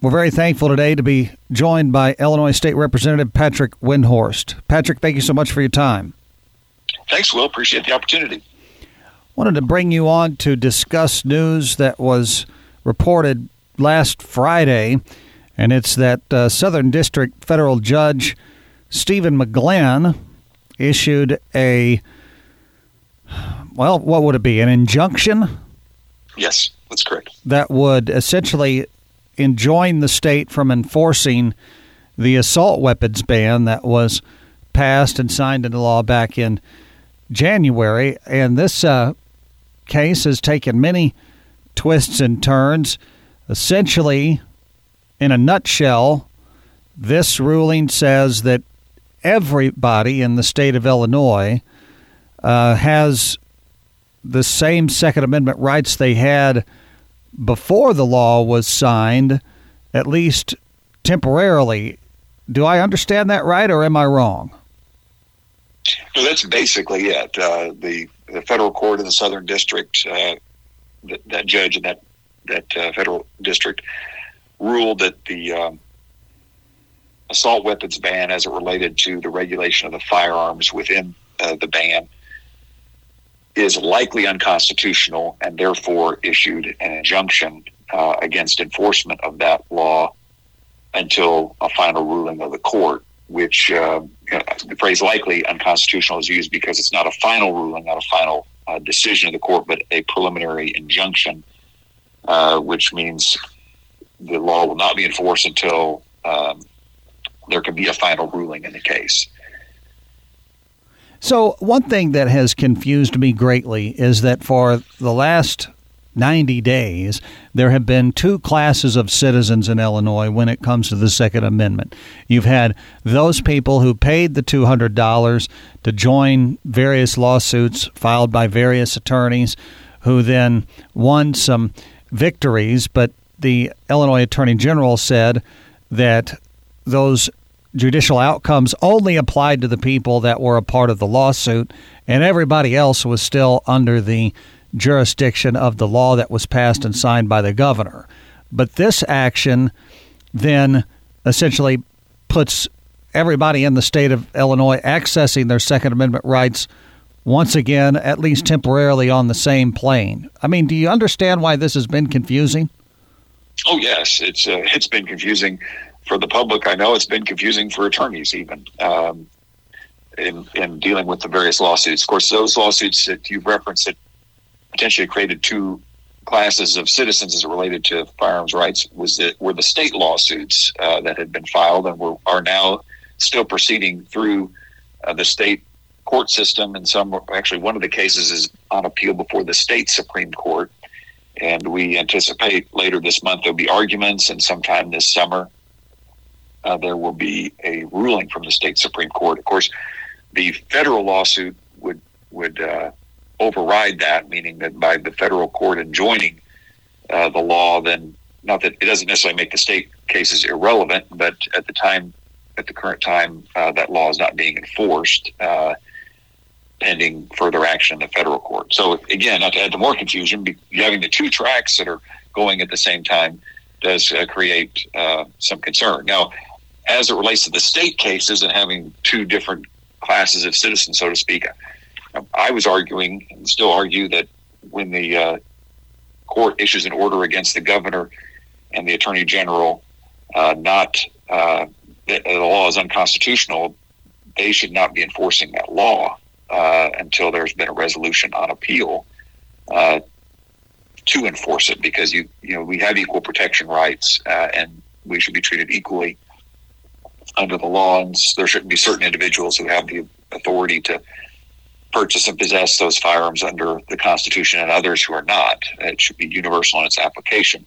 We're very thankful today to be joined by Illinois State Representative Patrick Windhorst. Patrick, thank you so much for your time. Thanks, Will. Appreciate the opportunity. Wanted to bring you on to discuss news that was reported last Friday, and it's that uh, Southern District federal judge Stephen McGlynn issued a well, what would it be? An injunction? Yes, that's correct. That would essentially enjoin the state from enforcing the assault weapons ban that was passed and signed into law back in January. And this uh, case has taken many twists and turns. Essentially, in a nutshell, this ruling says that everybody in the state of Illinois uh, has the same Second Amendment rights they had before the law was signed, at least temporarily. Do I understand that right, or am I wrong? No, that's basically it. Uh, the the federal court in the Southern District, uh, that, that, judge in that that uh, federal district ruled that the um, assault weapons ban, as it related to the regulation of the firearms within uh, the ban, is likely unconstitutional and therefore issued an injunction uh, against enforcement of that law until a final ruling of the court, which uh, the phrase likely unconstitutional is used because it's not a final ruling, not a final uh, decision of the court, but a preliminary injunction, uh, which means the law will not be enforced until um, there can be a final ruling in the case. So, one thing that has confused me greatly is that for the last 90 days, there have been two classes of citizens in Illinois when it comes to the Second Amendment. You've had those people who paid the $200 to join various lawsuits filed by various attorneys who then won some victories, but the Illinois Attorney General said that those judicial outcomes only applied to the people that were a part of the lawsuit, and everybody else was still under the jurisdiction of the law that was passed and signed by the governor. But this action then essentially puts everybody in the state of Illinois accessing their Second Amendment rights once again, at least temporarily, on the same plane. I mean, do you understand why this has been confusing? Oh yes, it's uh, it's been confusing for the public, I know it's been confusing for attorneys even um, in, in dealing with the various lawsuits. Of course, those lawsuits that you've referenced that potentially created two classes of citizens as related to firearms rights was that were the state lawsuits uh, that had been filed and were, are now still proceeding through uh, the state court system. And some, actually, one of the cases is on appeal before the state Supreme Court. And we anticipate later this month there'll be arguments, and sometime this summer uh, there will be a ruling from the state supreme court. Of course, the federal lawsuit would would uh, override that, meaning that by the federal court enjoining uh, the law, then not that it doesn't necessarily make the state cases irrelevant, but at the time, at the current time, uh, that law is not being enforced. Uh, pending further action in the federal court. So again, not to add to more confusion, having the two tracks that are going at the same time does uh, create some concern. Now, as it relates to the state cases and having two different classes of citizens, so to speak, I was arguing and still argue that when the uh, court issues an order against the governor and the attorney general, uh, not uh, that the law is unconstitutional, they should not be enforcing that law uh, until there's been a resolution on appeal uh, to enforce it, because you you know we have equal protection rights uh, and we should be treated equally under the law, and there shouldn't be certain individuals who have the authority to purchase and possess those firearms under the Constitution and others who are not. It should be universal in its application.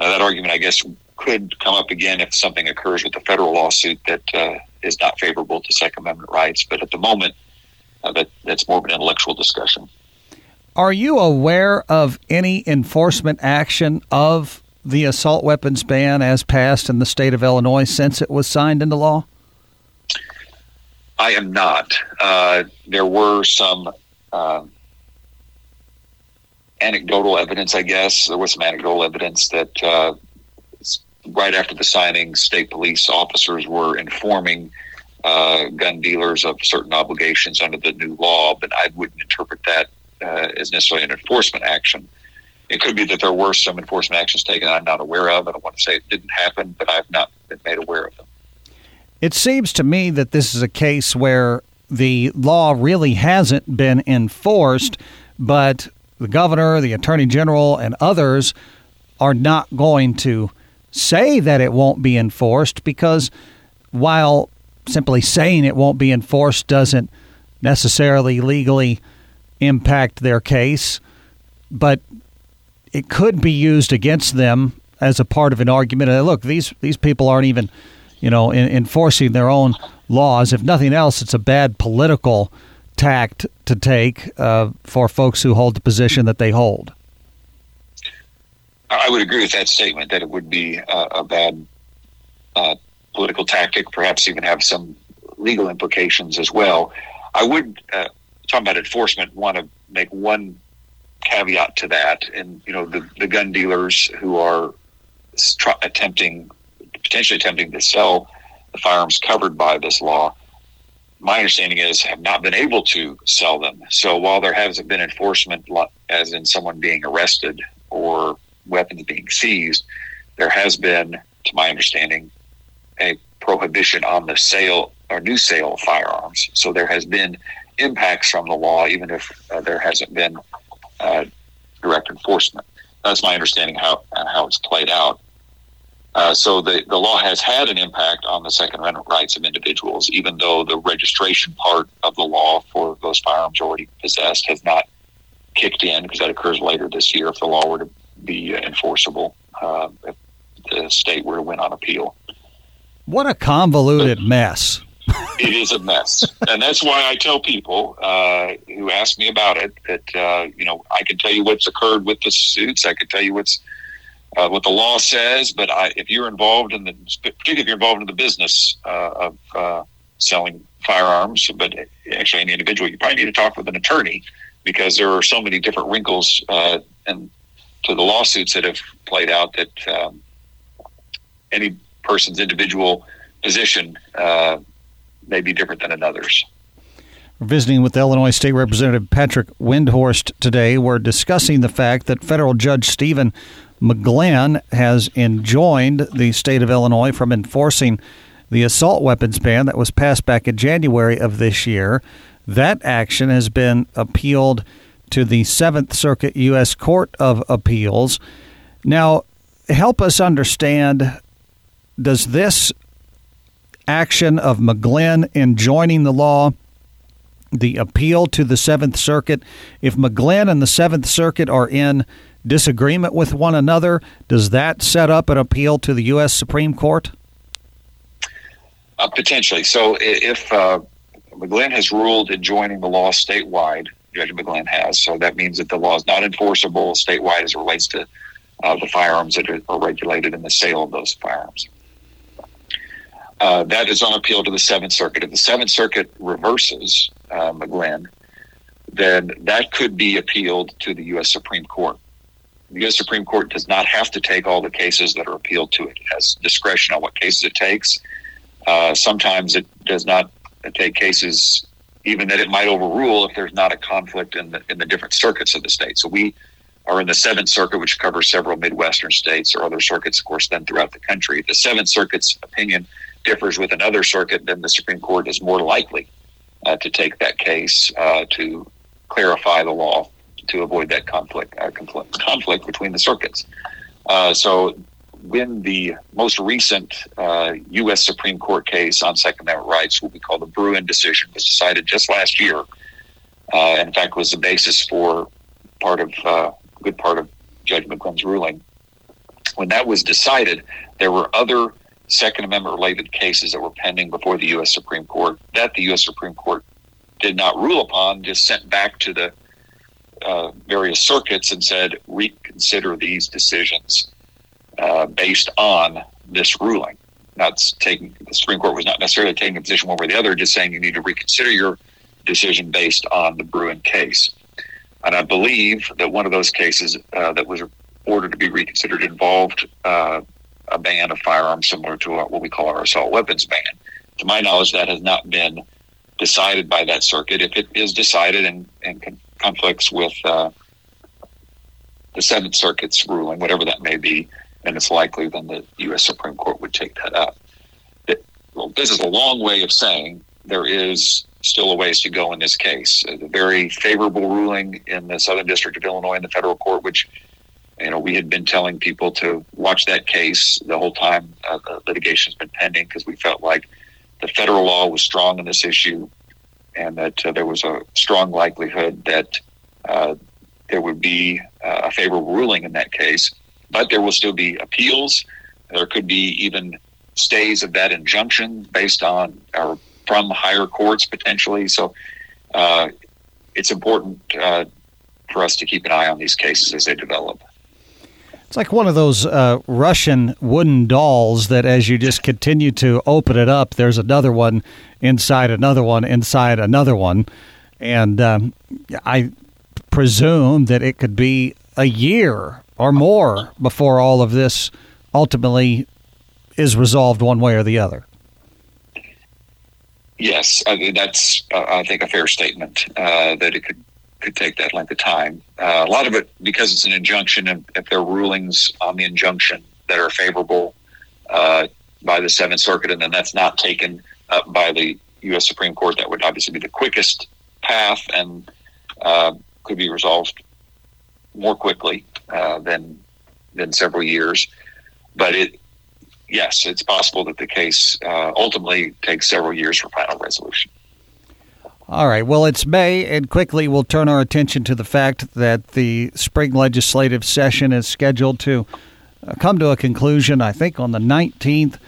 Now, that argument, I guess, could come up again if something occurs with the federal lawsuit that uh, is not favorable to Second Amendment rights. But at the moment, uh, that, that's more of an intellectual discussion. Are you aware of any enforcement action of the assault weapons ban as passed in the state of Illinois since it was signed into law? I am not. Uh, there were some uh, anecdotal evidence, I guess. There was some anecdotal evidence that uh, right after the signing, state police officers were informing uh, gun dealers of certain obligations under the new law, but I wouldn't interpret that uh, as necessarily an enforcement action. It could be that there were some enforcement actions taken I'm not aware of. I don't want to say it didn't happen, but I've not been made aware of them. It seems to me that this is a case where the law really hasn't been enforced, but the governor, the attorney general, and others are not going to say that it won't be enforced because while simply saying it won't be enforced doesn't necessarily legally impact their case, but it could be used against them as a part of an argument. And look, these these people aren't even, you know, in, enforcing their own laws. If nothing else, it's a bad political tact to take uh, for folks who hold the position that they hold. I would agree with that statement that it would be a, a bad uh, political tactic, perhaps even have some legal implications as well. I would, uh, talking about enforcement, want to make one caveat to that. And, you know, the, the gun dealers who are attempting, potentially attempting to sell the firearms covered by this law, my understanding is have not been able to sell them. So while there hasn't been enforcement, as in someone being arrested or weapons being seized, there has been, to my understanding, a prohibition on the sale or new sale of firearms. So there has been impacts from the law, even if uh, there hasn't been uh, direct enforcement. That's my understanding how how it's played out. Uh, so the, the law has had an impact on the Second Amendment rights of individuals, even though the registration part of the law for those firearms already possessed has not kicked in because that occurs later this year if the law were to be enforceable uh, if the state were to win on appeal. What a convoluted mess. It is a mess. And that's why I tell people uh, who ask me about it that, uh, you know, I can tell you what's occurred with the suits. I can tell you what's uh, what the law says. But I, if you're involved in the, particularly if you're involved in the business uh, of uh, selling firearms, but actually any individual, you probably need to talk with an attorney because there are so many different wrinkles uh, and to the lawsuits that have played out that um, any person's individual position may be different than another's. We're visiting with Illinois State Representative Patrick Windhorst today. We're discussing the fact that federal judge Stephen McGlynn has enjoined the state of Illinois from enforcing the assault weapons ban that was passed back in January of this year. That action has been appealed to the Seventh Circuit U.S. Court of Appeals. Now, help us understand does this action of McGlynn in joining the law, the appeal to the Seventh Circuit, if McGlynn and the Seventh Circuit are in disagreement with one another, does that set up an appeal to the U.S. Supreme Court? Uh, potentially. So if uh, McGlynn has ruled in joining the law statewide, Judge McGlynn has, so that means that the law is not enforceable statewide as it relates to uh, the firearms that are regulated in the sale of those firearms. Uh, that is on appeal to the Seventh Circuit. If the Seventh Circuit reverses uh, McGlynn, then that could be appealed to the U.S. Supreme Court. The U.S. Supreme Court does not have to take all the cases that are appealed to it. It has discretion on what cases it takes. Uh, sometimes it does not take cases even that it might overrule if there's not a conflict in the in the different circuits of the state. So we are in the Seventh Circuit, which covers several Midwestern states or other circuits, of course, then throughout the country. The Seventh Circuit's opinion differs with another circuit, then the Supreme Court is more likely uh, to take that case uh, to clarify the law to avoid that conflict uh, conflict, conflict between the circuits. Uh, so, when the most recent U.S. Uh, Supreme Court case on Second Amendment rights, what we call the Bruen decision, was decided just last year, uh, in fact, was the basis for part of a good part of Judge McGlynn's ruling. When that was decided, there were other Second Amendment related cases that were pending before the U.S. Supreme Court that the U.S. Supreme Court did not rule upon, just sent back to the uh, various circuits and said, reconsider these decisions uh, based on this ruling. Not taking the Supreme Court was not necessarily taking a position one way or the other, just saying you need to reconsider your decision based on the Bruen case. And I believe that one of those cases uh, that was ordered to be reconsidered involved uh, a ban of firearms similar to what we call our assault weapons ban. To my knowledge, that has not been decided by that circuit. If it is decided and, and conflicts with uh, the Seventh Circuit's ruling, whatever that may be, then it's likely then the U.S. Supreme Court would take that up. It, well, this is a long way of saying there is still a ways to go in this case. A very favorable ruling in the Southern District of Illinois in the federal court, which you know we had been telling people to watch that case the whole time uh, the litigation has been pending because we felt like the federal law was strong in this issue, and that uh, there was a strong likelihood that uh, there would be uh, a favorable ruling in that case. But there will still be appeals. There could be even stays of that injunction based on or from higher courts potentially. So uh, it's important uh, for us to keep an eye on these cases as they develop. It's like one of those uh, Russian wooden dolls that, as you just continue to open it up, there's another one inside another one inside another one, and um, I presume that it could be a year or more before all of this ultimately is resolved one way or the other. Yes, I mean, that's uh, I think a fair statement uh, that it could could take that length of time. Uh, a lot of it because it's an injunction, and if there are rulings on the injunction that are favorable uh, by the Seventh Circuit, and then that's not taken by the U.S. Supreme Court, that would obviously be the quickest path and uh, could be resolved more quickly uh, than than several years. But it, yes, it's possible that the case uh, ultimately takes several years for final resolution. All right. Well, it's May, and quickly we'll turn our attention to the fact that the spring legislative session is scheduled to uh, come to a conclusion, I think, on the 19th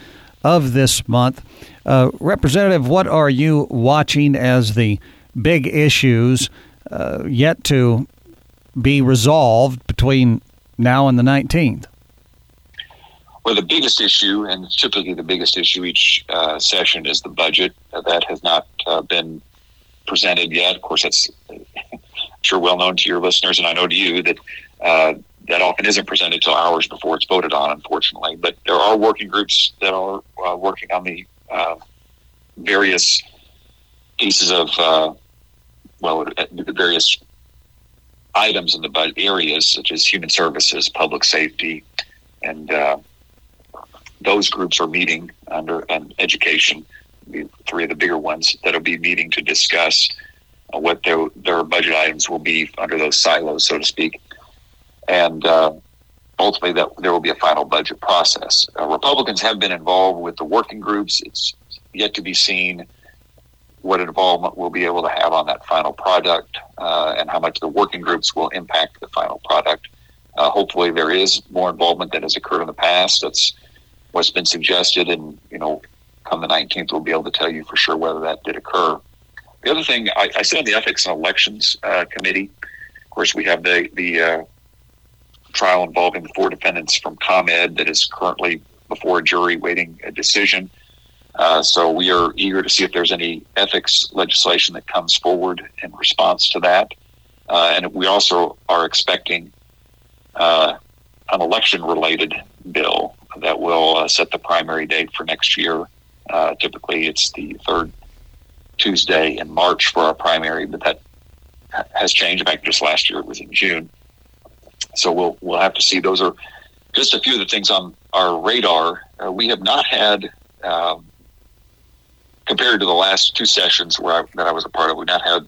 of this month. Uh, Representative, what are you watching as the big issues uh, yet to be resolved between now and the 19th? Well, the biggest issue, and typically the biggest issue each uh, session, is the budget. that has not uh, been presented yet. Of course, that's I'm sure well known to your listeners, and I know to you that uh, that often isn't presented until hours before it's voted on, unfortunately. But there are working groups that are uh, working on the uh, various pieces of uh, well, the various items in the budget areas such as human services, public safety, and uh, those groups are meeting under and education three of the bigger ones that'll be meeting to discuss uh, what their their budget items will be under those silos, so to speak, and uh, ultimately that there will be a final budget process. Uh, Republicans have been involved with the working groups. It's yet to be seen what involvement we'll be able to have on that final product uh, and how much the working groups will impact the final product. Uh, hopefully, there is more involvement than has occurred in the past. That's what's been suggested, and you know, come the 19th, we'll be able to tell you for sure whether that did occur. The other thing, I, I sit on the Ethics and Elections uh, Committee. Of course, we have the, the uh, trial involving the four defendants from ComEd that is currently before a jury waiting a decision. Uh, so we are eager to see if there's any ethics legislation that comes forward in response to that. Uh, and we also are expecting uh, an election related bill that will uh, set the primary date for next year uh, typically, it's the third Tuesday in March for our primary, but that has changed. In fact, just last year it was in June. So we'll we'll have to see. Those are just a few of the things on our radar. Uh, we have not had, um, compared to the last two sessions where I, that I was a part of, we've not had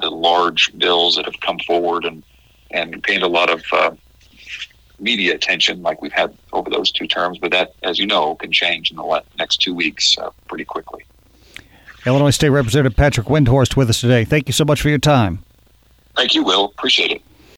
the large bills that have come forward and and gained a lot of uh, media attention like we've had over those two terms. But that, as you know, can change in the next two weeks uh, pretty quickly. Illinois State Representative Patrick Windhorst with us today. Thank you so much for your time. Thank you, Will. Appreciate it.